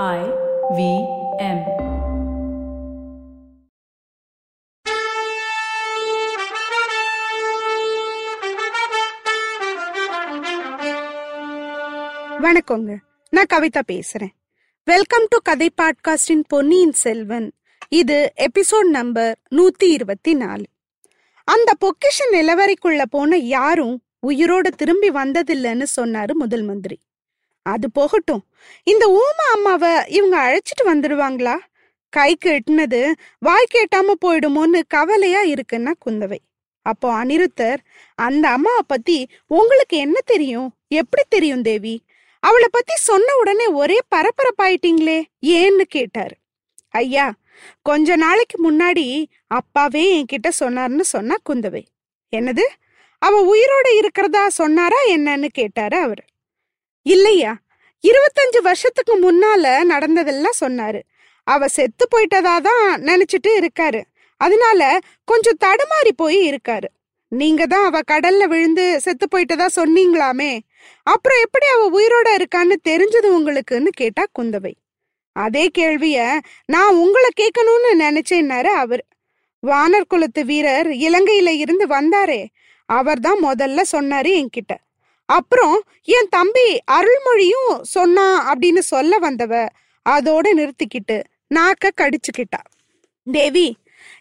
I V M. வணக்கங்க. நான் கவிதா பேசுறேன். வெல்கம் டு கதை பாட்காஸ்டின் பொன்னியின் செல்வன் இது எபிசோட் நம்பர் நூத்தி இருபத்தி நாலு. அந்த பொக்கிஷ நிலவரைக்குள்ள போன யாரும் உயிரோட திரும்பி வந்ததில்லைன்னு சொன்னாரு முதல் மந்திரி. அது போகட்டும். இந்த ஊமா அம்மாவை இவங்க அழைச்சிட்டு வந்துடுவாங்களா கைக்கு எட்டினது வாய் கேட்டாம போயிடுமோன்னு கவலையா இருக்குன்னா குந்தவை. அப்போ அனிருத்தர் அந்த அம்மாவை பத்தி உங்களுக்கு என்ன தெரியும்? எப்படி தெரியும் தேவி? அவளை பத்தி சொன்ன உடனே ஒரே பரபரப்பாயிட்டீங்களே ஏன்னு கேட்டாரு. ஐயா கொஞ்ச நாளைக்கு முன்னாடி அப்பாவே என்கிட்ட சொன்னார்னு சொன்னா குந்தவை. என்னது? அவ உயிரோட இருக்கிறதா சொன்னாரா என்னன்னு கேட்டாரு அவர். இல்லையா? இருபத்தஞ்சு வருஷத்துக்கு முன்னால நடந்ததெல்லாம் சொன்னாரு. அவ செத்து போயிட்டதா தான் நினைச்சிட்டு இருக்காரு. அதனால கொஞ்சம் தடுமாறி போய் இருக்காரு. நீங்க தான் அவ கடல்ல விழுந்து செத்து போயிட்டதா சொன்னீங்களாமே. அப்புறம் எப்படி அவ உயிரோட இருக்கான்னு தெரிஞ்சது உங்களுக்குன்னு கேட்டா குந்தவை. அதே கேள்விய நான் உங்களை கேட்கணும்னு நினைச்சேன்னாரு அவர். வானர் குலத்து வீரர் இலங்கையில இருந்து வந்தாரே. அவர்தான் முதல்ல சொன்னாரு என்கிட்ட. அப்புறம் என் தம்பி அருள்மொழியும் சொன்னா அப்படின்னு சொல்ல வந்தவ அதோட நிறுத்திக்கிட்டு நாக்க கடிச்சுக்கிட்டா. தேவி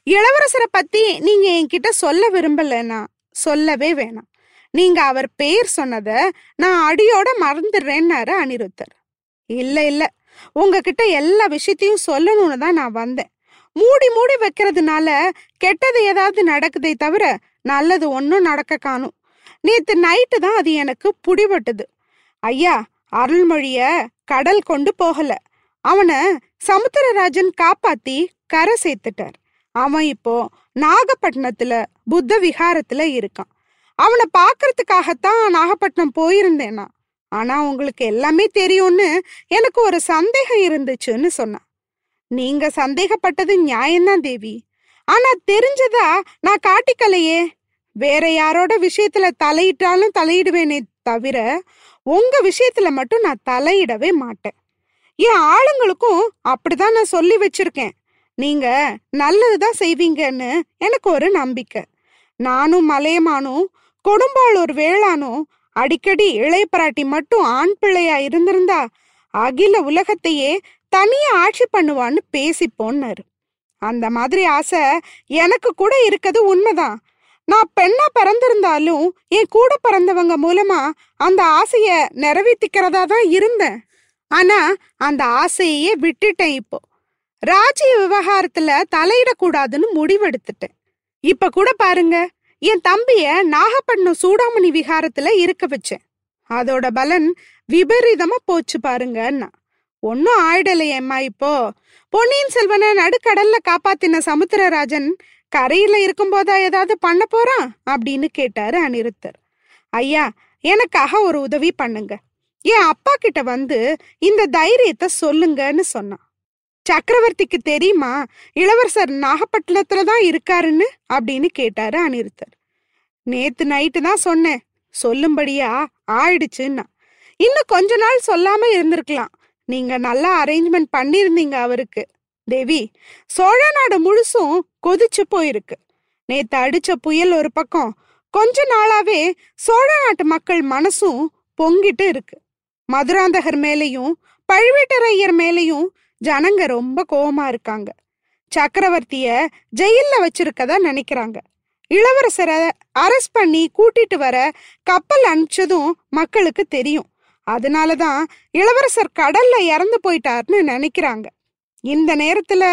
இளவரசரை பத்தி நீங்க என்கிட்ட சொல்ல விரும்பலன்னா சொல்லவே வேணாம். நீங்க அவர் பேர் சொன்னத நான் அடியோட மறந்துடுறேன்னாரு அனிருத்தர். இல்ல இல்ல. உங்ககிட்ட எல்லா விஷயத்தையும் சொல்லணும்னு தான் நான் வந்தேன். மூடி மூடி வைக்கிறதுனால கெட்டது ஏதாவது நடக்குதே தவிர நல்லது ஒன்றும் நடக்க காணும். நேத்து நைட்டு தான் அது எனக்கு புடிபட்டது. ஐயா அருள்மொழிய கடல் கொண்டு போகல. அவனை சமுத்திரராஜன் காப்பாத்தி கரை சேர்த்துட்டார். அவன் இப்போ நாகப்பட்டினத்துல புத்த விகாரத்துல இருக்கான். அவனை பாக்குறதுக்காகத்தான் நாகப்பட்டினம் போயிருந்தேனா. ஆனா உங்களுக்கு எல்லாமே தெரியும்னு எனக்கு ஒரு சந்தேகம் இருந்துச்சுன்னு சொன்னான். நீங்க சந்தேகப்பட்டது நியாயம்தான் தேவி. ஆனா தெரிஞ்சதா நான் காட்டிக்கலையே. வேற யாரோட விஷயத்துல தலையிட்டாலும் தலையிடுவேனே தவிர உங்க விஷயத்துல மட்டும் நான் தலையிடவே மாட்டேன். என் ஆளுங்களுக்கும் அப்படிதான் நான் சொல்லி வச்சிருக்கேன். நீங்க நல்லதுதான் செய்வீங்கன்னு எனக்கு ஒரு நம்பிக்கை. நானும் மலையமானும் கொடும்பாளூர் வேளானும் அடிக்கடி இளைய பிராட்டி மட்டும் ஆண் பிள்ளையா இருந்திருந்தா அகில உலகத்தையே தனியா ஆட்சி பண்ணுவான்னு பேசிப்போன்னாரு. அந்த மாதிரி ஆசை எனக்கு கூட இருக்கிறது உண்மைதான். நான் பெண்ணா பிறந்திருந்தாலும் என் கூட பிறந்தவங்க மூலமா அந்த ஆசைய நிறைவேற்றிக்கிறதா தான் இருந்தேன். ஆனா அந்த ஆசையே விட்டுட்டேன் இப்போ. ராஜ்ய விவகாரத்துல தலையிடக்கூடாதுன்னு முடிவெடுத்துட்டேன். இப்ப கூட பாருங்க என் தம்பிய நாகப்பட்டினம் சூடாமணி விகாரத்துல இருக்க வச்சேன். அதோட பலன் விபரீதமா போச்சு பாருங்கன்னா ஒன்னும் ஆயிடலையேம்மா இப்போ. பொன்னியின் செல்வனை நடுக்கடல்ல காப்பாத்தின சமுத்திரராஜன் கரையில இருக்கும்போதா ஏதாவது பண்ண போறான் அப்படின்னு கேட்டாரு அனிருத்தர். ஐயா எனக்காக ஒரு உதவி பண்ணுங்க. என் அப்பா கிட்ட வந்து இந்த தைரியத்தை சொல்லுங்கன்னு சொன்னான். சக்கரவர்த்திக்கு தெரியுமா இளவரசர் நாகப்பட்டினத்துல தான் இருக்காருன்னு? அப்படின்னு கேட்டாரு அனிருத்தர். நேத்து நைட்டு தான் சொன்னேன். சொல்லும்படியா ஆயிடுச்சுன்னா. இன்னும் கொஞ்ச நாள் சொல்லாம இருந்திருக்கலாம். நீங்க நல்லா அரேஞ்ச்மெண்ட் பண்ணிருந்தீங்க அவருக்கு. தேவி சோழ நாடு முழுசும் கொதிச்சு போயிருக்கு. நேத்து அடிச்ச புயல் ஒரு பக்கம். கொஞ்ச நாளாவே சோழ நாட்டு மக்கள் மனசும் பொங்கிட்டு இருக்கு. மதுராந்தகர் மேலையும் பழுவேட்டரையர் மேலையும் ஜனங்க ரொம்ப கோபமா இருக்காங்க. சக்கரவர்த்திய ஜெயில்ல வச்சிருக்கதா நினைக்கிறாங்க. இளவரசரை அரெஸ்ட் பண்ணி கூட்டிட்டு வர கப்பல் அனுப்பிச்சதும் மக்களுக்கு தெரியும். அதனால தான் இளவரசர் கடல்ல இறந்து போயிட்டாருன்னு நினைக்கிறாங்க. இந்த நேரத்துல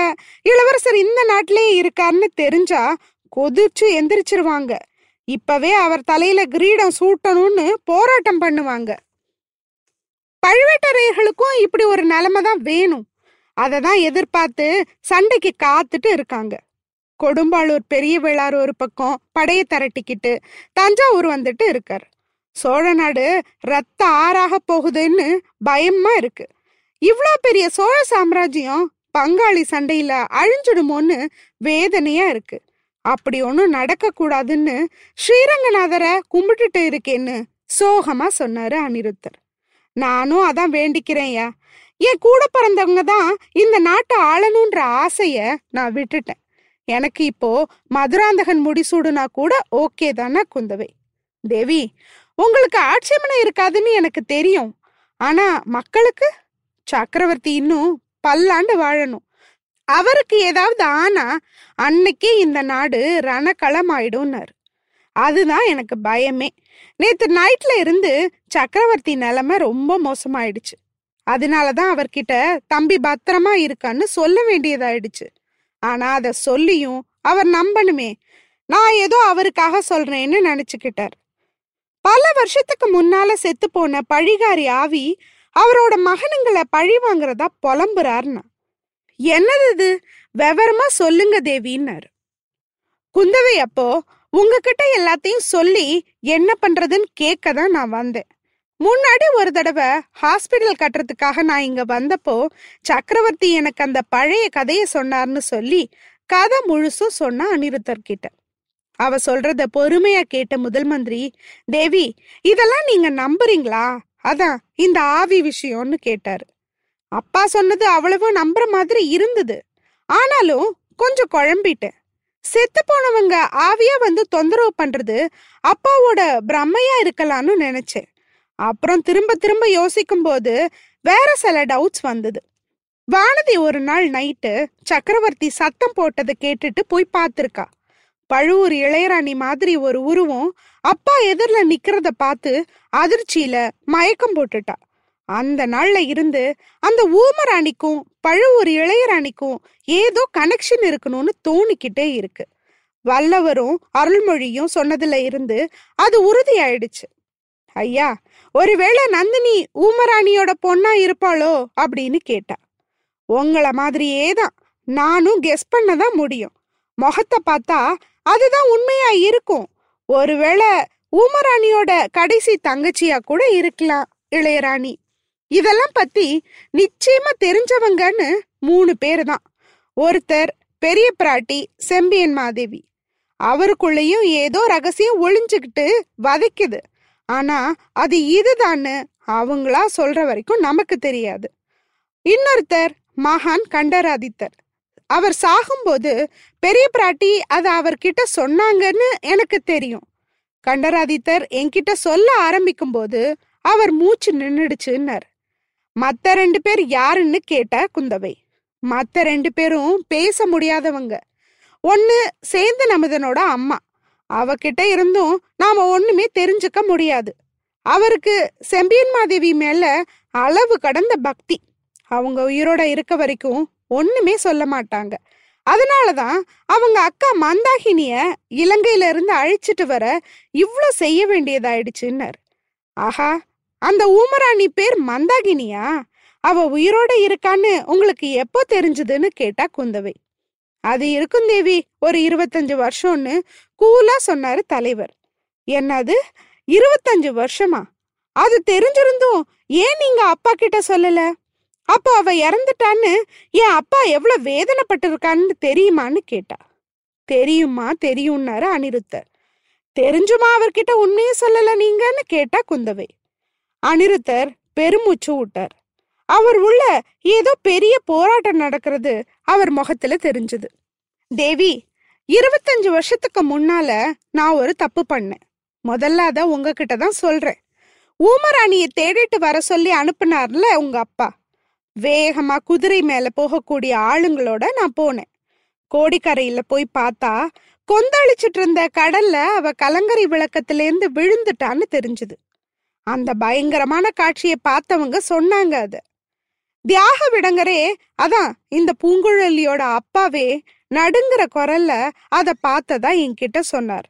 இளவரசர் இந்த நாட்டிலேயே இருக்காருன்னு தெரிஞ்சா கொதிச்சு எந்திரிச்சிருவாங்க. இப்பவே அவர் தலையில கிரீடம் சூட்டணும்னு போராட்டம் பண்ணுவாங்க. பழுவேட்டரையர்களுக்கும் இப்படி ஒரு நிலைமை தான் வேணும். அதை தான் எதிர்பார்த்து சண்டைக்கு காத்துட்டு இருக்காங்க. கொடும்பாளூர் பெரிய வேளார் ஒரு பக்கம் படையை திரட்டிக்கிட்டு தஞ்சாவூர் வந்துட்டு இருக்காரு. சோழ நாடு ரத்த ஆறாக போகுதுன்னு பயமா இருக்கு. இவ்வளோ பெரிய சோழ சாம்ராஜ்யம் பங்காளி சண்டையில அழிஞ்சிடுமோன்னு வேதனையா இருக்கு. அப்படி ஒன்றும் நடக்க கூடாதுன்னு ஸ்ரீரங்கநாதரை கும்பிட்டுட்டு இருக்கேன்னு சோகமா சொன்னாரு அனிருத்தர். நானும் அதான் வேண்டிக்கிறேன்யா. என் கூட பிறந்தவங்க தான் இந்த நாட்டை ஆளணுன்ற ஆசைய நான் விட்டுட்டேன். எனக்கு இப்போ மதுராந்தகன் முடிசூடுனா கூட ஓகே தானே குந்தவை. தேவி உங்களுக்கு ஆட்சேபனை இருக்காதுன்னு எனக்கு தெரியும். ஆனா மக்களுக்கு? சக்கரவர்த்தி இன்னும் பல்லாண்டு வாழணும். அவருக்கு ஏதாவது ஆனா அன்னைக்கே இந்த நாடு ரணக்களம் ஆயிடும்னாரு அதுதான் எனக்கு பயமே. நேத்து நைட்ல இருந்து சக்கரவர்த்தி நிலைமை ரொம்ப மோசமாயிடுச்சு. அதனாலதான் அவர்கிட்ட தம்பி பத்திரமா இருக்கான்னு சொல்ல வேண்டியதாயிடுச்சு. ஆனா அதை சொல்லியும் அவர் நம்பணுமே. நான் ஏதோ அவருக்காக சொல்றேன்னு நினைச்சுக்கிட்டார். பல வருஷத்துக்கு முன்னால செத்து போன பழிகாரி ஆவி அவரோட மகனுங்களை பழி வாங்குறதா புலம்புறாருன்னா. என்னது இது? விவரமா சொல்லுங்க தேவின்னாரு. குந்தவை அப்போ உங்ககிட்ட எல்லாத்தையும் சொல்லி என்ன பண்றதுன்னு கேட்க தான் நான் வந்தேன். முன்னாடி ஒரு தடவை ஹாஸ்பிட்டல் கட்டுறதுக்காக நான் இங்க வந்தப்போ சக்கரவர்த்தி எனக்கு அந்த பழைய கதையை சொன்னார்னு சொல்லி கதை முழுசும் சொன்ன அனிருத்தர்கிட்ட. அவ சொல்றத பொறுமையா கேட்ட முதல் மந்திரி தேவி இதெல்லாம் நீங்க நம்புறீங்களா? அதான் இந்த ஆவி விஷயம்னு கேட்டாரு. அப்பா சொன்னது அவ்வளவும் நம்புற மாதிரி இருந்தது. ஆனாலும் கொஞ்சம் குழம்பிட்டேன். செத்து போனவங்க ஆவியா வந்து தொந்தரவு பண்றது அப்பாவோட பிரம்மையா இருக்கலாம்னு நினைச்சேன். அப்புறம் திரும்ப திரும்ப யோசிக்கும் போது வேற சில டவுட்ஸ் வந்தது. வானதி ஒரு நாள் நைட்டு சக்கரவர்த்தி சத்தம் போட்டதை கேட்டுட்டு போய் பார்த்துருக்கா. பழுவூர் இளையராணி மாதிரி ஒரு உருவம் அப்பா எதிரில் நிக்கிறத பார்த்து அதிர்ச்சியில மயக்கம் போட்டுட்டா. அந்த நாள்ல இருந்து அந்த ஊமராணிக்கும் பழுவூர் இளையராணிக்கும் ஏதோ கனெக்ஷன் இருக்கணும்னு தோணிக்கிட்டே இருக்கு. வல்லவரும் அருள்மொழியும் சொன்னதுல இருந்து அது உறுதியாயிடுச்சு. ஐயா ஒருவேளை நந்தினி ஊமராணியோட பொண்ணா இருப்பாளோ? அப்படின்னு கேட்டா. உங்களை மாதிரியே தான். நானும் கெஸ் பண்ணதான் முடியும். முகத்தை பார்த்தா அதுதான் உண்மையா இருக்கும். ஒருவேளை ஊமராணியோட கடைசி தங்கச்சியா கூட இருக்கலாம் இளையராணி. இதெல்லாம் பத்தி நிச்சயமா தெரிஞ்சவங்கன்னு மூணு பேர் தான். ஒருத்தர் பெரிய பிராட்டி செம்பியன் மாதேவி. அவருக்குள்ளேயும் ஏதோ ரகசியம் ஒளிஞ்சுக்கிட்டு வதைக்குது. ஆனா அது இதுதான்னு அவங்களா சொல்ற வரைக்கும் நமக்கு தெரியாது. இன்னொருத்தர் மகான் கண்டராதித்தர். அவர் சாகும்போது பெரிய பிராட்டி அதை அவர்கிட்ட சொன்னாங்கன்னு எனக்கு தெரியும். கண்டராதித்தர் என்கிட்ட சொல்ல ஆரம்பிக்கும் போது அவர் மூச்சு நின்றுடுச்சுன்னார் மத்த ரெண்டு பேர் யாருன்னு கேட்ட குந்தவை. மத்த ரெண்டு பேரும் பேச முடியாதவங்க. ஒன்னு சேர்ந்த நமதனோட அம்மா. அவகிட்ட இருந்தும் நாம ஒண்ணுமே தெரிஞ்சுக்க முடியாது. அவருக்கு செம்பியன் மாதேவி மேல அளவு கடந்த பக்தி. அவங்க உயிரோட இருக்க வரைக்கும் ஒண்ணுமே சொல்ல மாட்டாங்க. அதனாலதான் அவங்க அக்கா மந்தாகினிய இலங்கையில இருந்து அழிச்சிட்டு வர இவ்வளோ செய்ய வேண்டியதாயிடுச்சுன்னார். ஆஹா அந்த ஊமராணி பேர் மந்தாகினியா? அவ உயிரோட இருக்கான்னு உங்களுக்கு எப்போ தெரிஞ்சதுன்னு கேட்டா குந்தவை. அது இருக்கும் தேவி ஒரு இருபத்தஞ்சு வருஷம்னு கூலா சொன்னாரு தலைவர். என்னது? இருபத்தஞ்சு வருஷமா? அது தெரிஞ்சிருந்தும் ஏன் நீங்க அப்பா கிட்ட சொல்லல? அப்போ அவ இறந்துட்டான்னு என் அப்பா எவ்வளவு வேதனைப்பட்டிருக்கான்னு தெரியுமான்னு கேட்டா. தெரியுமா தெரியும்னாரு அனிருத்தர். தெரிஞ்சுமா அவர்கிட்ட உண்மையே சொல்லல நீங்கன்னு கேட்டா குந்தவை. அனிருத்தர் பெருமூச்சு விட்டார். அவர் உள்ள ஏதோ பெரிய போராட்டம் நடக்கிறது அவர் முகத்துல தெரிஞ்சது. தேவி இருபத்தஞ்சு வருஷத்துக்கு முன்னால நான் ஒரு தப்பு பண்ணேன். முதல்ல அதை உங்ககிட்ட தான் சொல்றேன். ஊமராணியை தேடிட்டு வர சொல்லி அனுப்புனார்ல உங்க அப்பா. வேகமா குதிரை மேல போகக்கூடிய ஆளுங்களோட நான் போனேன். கோடிக்கரையில போய் பார்த்தா கொந்தளிச்சிட்டு இருந்த கடல்ல அவ கலங்கரை விளக்கத்திலேருந்து விழுந்துட்டான்னு தெரிஞ்சது. அந்த பயங்கரமான காட்சியை பார்த்தவங்க சொன்னாங்க அது. தியாக விடங்கரே அதான் இந்த பூங்குழலியோட அப்பாவே நடுங்கிற குரல்ல அதை பார்த்ததா என்கிட்ட சொன்னார்.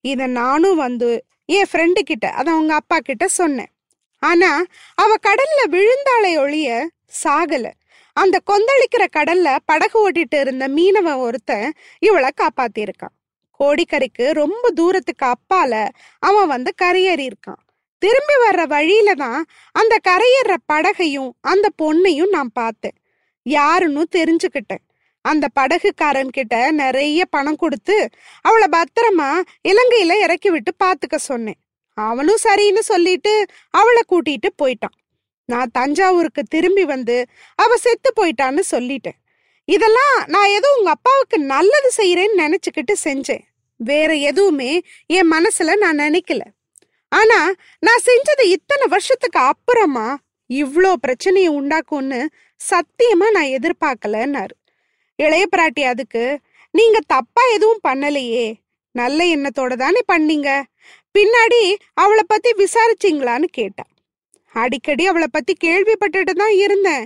இதை நானும் வந்து என் ஃப்ரெண்டு கிட்ட அதை அவங்க அப்பா கிட்ட சொன்னேன். ஆனா அவ கடல்ல விழுந்தாளை ஒழிய சாகல. அந்த கொந்தளிக்கிற கடல்ல படகு ஓட்டிட்டு இருந்த மீனவன் ஒருத்தன் இவளை காப்பாத்திருக்கான். கோடிக்கரைக்கு ரொம்ப தூரத்துக்கு அப்பால அவன் வந்து கரையேறி இருக்கான் திரும்பி வர்ற வழியில தான் அந்த கரையேற படகையும் அந்த பொண்ணையும் நான் பார்த்தேன். யாருன்னு தெரிஞ்சுக்கிட்டேன். அந்த படகுக்காரன் கிட்ட நிறைய பணம் கொடுத்து அவளை பத்திரமா இலங்கையில இறக்கி விட்டு பாத்துக்க சொன்னேன். அவனும் சரின்னு சொல்லிட்டு அவளை கூட்டிட்டு போயிட்டான். நான் தஞ்சாவூருக்கு திரும்பி வந்து அவ செத்து போயிட்டான்னு சொல்லிட்டேன். இதெல்லாம் நான் ஏதோ உங்க அப்பாவுக்கு நல்லது செய்யறேன்னு நினைச்சுக்கிட்டு செஞ்சேன். வேற எதுவுமே என் மனசுல நான் நினைக்கல. ஆனா நான் செஞ்சது இத்தனை வருஷத்துக்கு அப்புறமா இவ்வளோ பிரச்சனையை உண்டாக்கும்னு சத்தியமா நான் எதிர்பார்க்கலன்னாரு. இளைய பிராட்டி அதுக்கு நீங்க தப்பா எதுவும் பண்ணலையே. நல்ல எண்ணத்தோட தானே பண்ணீங்க. பின்னாடி அவளை பத்தி விசாரிச்சீங்களான்னு கேட்டா. அடிக்கடி அவளை பத்தி கேள்விப்பட்டுட்டு தான் இருந்தேன்.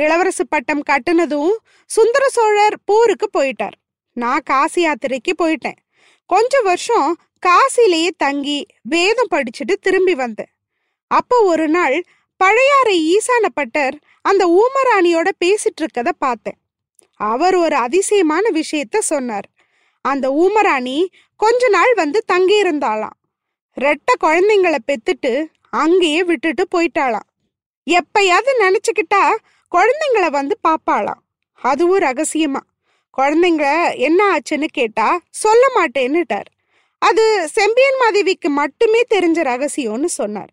இளவரசு பட்டம் கட்டுனதும் சுந்தர சோழர் போருக்கு போயிட்டார். நான் காசி யாத்திரைக்கு போயிட்டேன். கொஞ்ச வருஷம் காசிலேயே தங்கி வேதம் படிச்சுட்டு திரும்பி வந்தேன். அப்போ ஒரு நாள் பழையாறை ஈசான பட்டர் அந்த ஊமராணியோட பேசிட்டு இருக்கத பார்த்தேன். அவர் ஒரு அதிசயமான விஷயத்த சொன்னார். அந்த ஊமராணி கொஞ்ச நாள் வந்து தங்கியிருந்தாளாம். ரெட்ட குழந்தைங்களை பெத்துட்டு அங்கேயே விட்டுட்டு போயிட்டாளாம். எப்பயாவது நினைச்சுக்கிட்டா குழந்தைங்களை வந்து பாப்பாளாம். அதுவும் ரகசியமா. குழந்தைங்கள என்ன ஆச்சுன்னு கேட்டா சொல்ல மாட்டேன்னுட்டார். அது செம்பியன் மாதேவிக்கு மட்டுமே தெரிஞ்ச ரகசியம்னு சொன்னார்.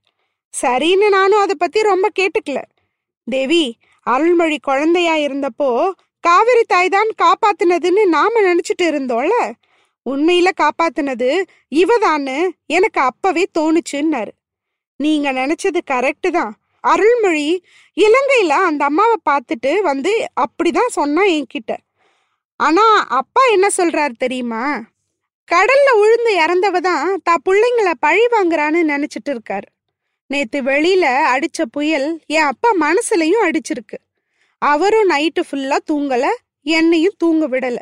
சரின்னு நானும் அதை பத்தி ரொம்ப கேட்டுக்கல. தேவி அருள்மொழி குழந்தையா இருந்தப்போ காவிரி தாய் தான் காப்பாத்தினதுன்னு நாம நினைச்சிட்டு இருந்தோம்ல? உண்மையில காப்பாத்தினது இவதான்னு எனக்கு அப்பவே தோணுச்சுன்னாரு. நீங்க நினைச்சது கரெக்டு தான். அருள்மொழி இலங்கையில அந்த அம்மாவை பார்த்துட்டு வந்து அப்படிதான் சொன்னா என்கிட்ட. ஆனா அப்பா என்ன சொல்றாரு தெரியுமா? கடல்ல உழுந்து இறந்தவ தான் தா பிள்ளைங்கள பழி வாங்குறான்னு நினைச்சிட்டு இருக்காரு. நேத்து வெளியில அடிச்ச புயல் என் அப்பா மனசுலயும் அடிச்சிருக்கு. அவரும் நைட்டு ஃபுல்லா தூங்கல என்னையும் தூங்க விடல.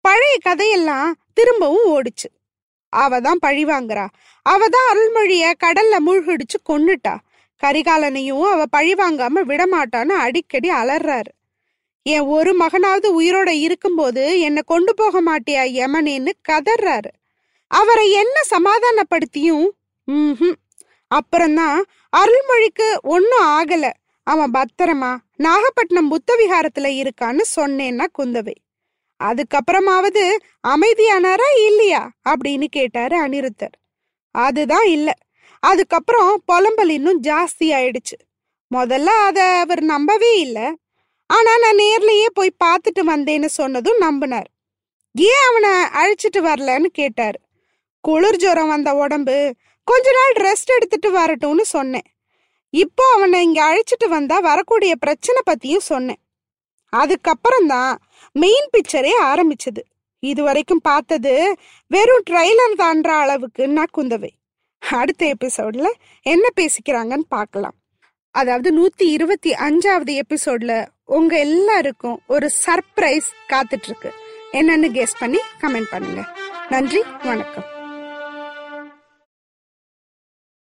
பழைய கதையெல்லாம் திரும்பவும் ஓடிச்சு. அவ தான் பழி வாங்குறா. அவ தான் அருள்மொழிய கடல்ல மூழ்கடிச்சு கொன்னுட்டா. கரிகாலனையும் அவ பழி வாங்காம விடமாட்டான்னு அடிக்கடி அலறாரு. என் ஒரு மகனாவது உயிரோட இருக்கும்போது என்னை கொண்டு போக மாட்டியா யமனேன்னு கதறாரு. அவரை என்ன சமாதானப்படுத்தியும் ம் அப்புறம்தான் அருள்மொழிக்கு ஒன்றும் ஆகலை. அவன் பத்திரமா நாகப்பட்டினம் புத்த விகாரத்துல இருக்கான்னு சொன்னேன்னா குந்தவை. அதுக்கப்புறமாவது அமைதியானாரா இல்லையா? அப்படின்னு கேட்டாரு அனிருத்தர். அதுதான் இல்லை. அதுக்கப்புறம் புலம்பல் இன்னும் ஜாஸ்தி ஆயிடுச்சு. முதல்ல அதை அவர் நம்பவே இல்லை. ஆனா நான் நேர்லயே போய் பார்த்துட்டு வந்தேன்னு சொன்னதும் நம்பினார். ஏன் அவனை அழைச்சிட்டு வரலன்னு கேட்டார். குளிர் ஜுரம் வந்த உடம்பு கொஞ்ச நாள் ரெஸ்ட் எடுத்துட்டு வரட்டும்னு சொன்னேன். இப்போ அவனை இங்க அழைச்சிட்டு வந்தா வரக்கூடிய பிரச்சனை பத்தியும் சொன்னேன். அதுக்கப்புறம் தான் மெயின் பிக்சரே ஆரம்பிச்சது. இது வரைக்கும் பார்த்தது வெறும் ட்ரைலர் தான்ற அளவுக்கு நான் குந்தவை. அடுத்த எபிசோட்ல என்ன பேசிக்கிறாங்கன்னு பார்க்கலாம். அதாவது நூத்தி இருபத்தி அஞ்சாவது எபிசோட்ல உங்க எல்லாருக்கும் ஒரு சர்ப்ரைஸ் காத்துட்டு இருக்கு. என்னன்னு கெஸ் பண்ணி கமெண்ட் பண்ணுங்க. நன்றி வணக்கம்.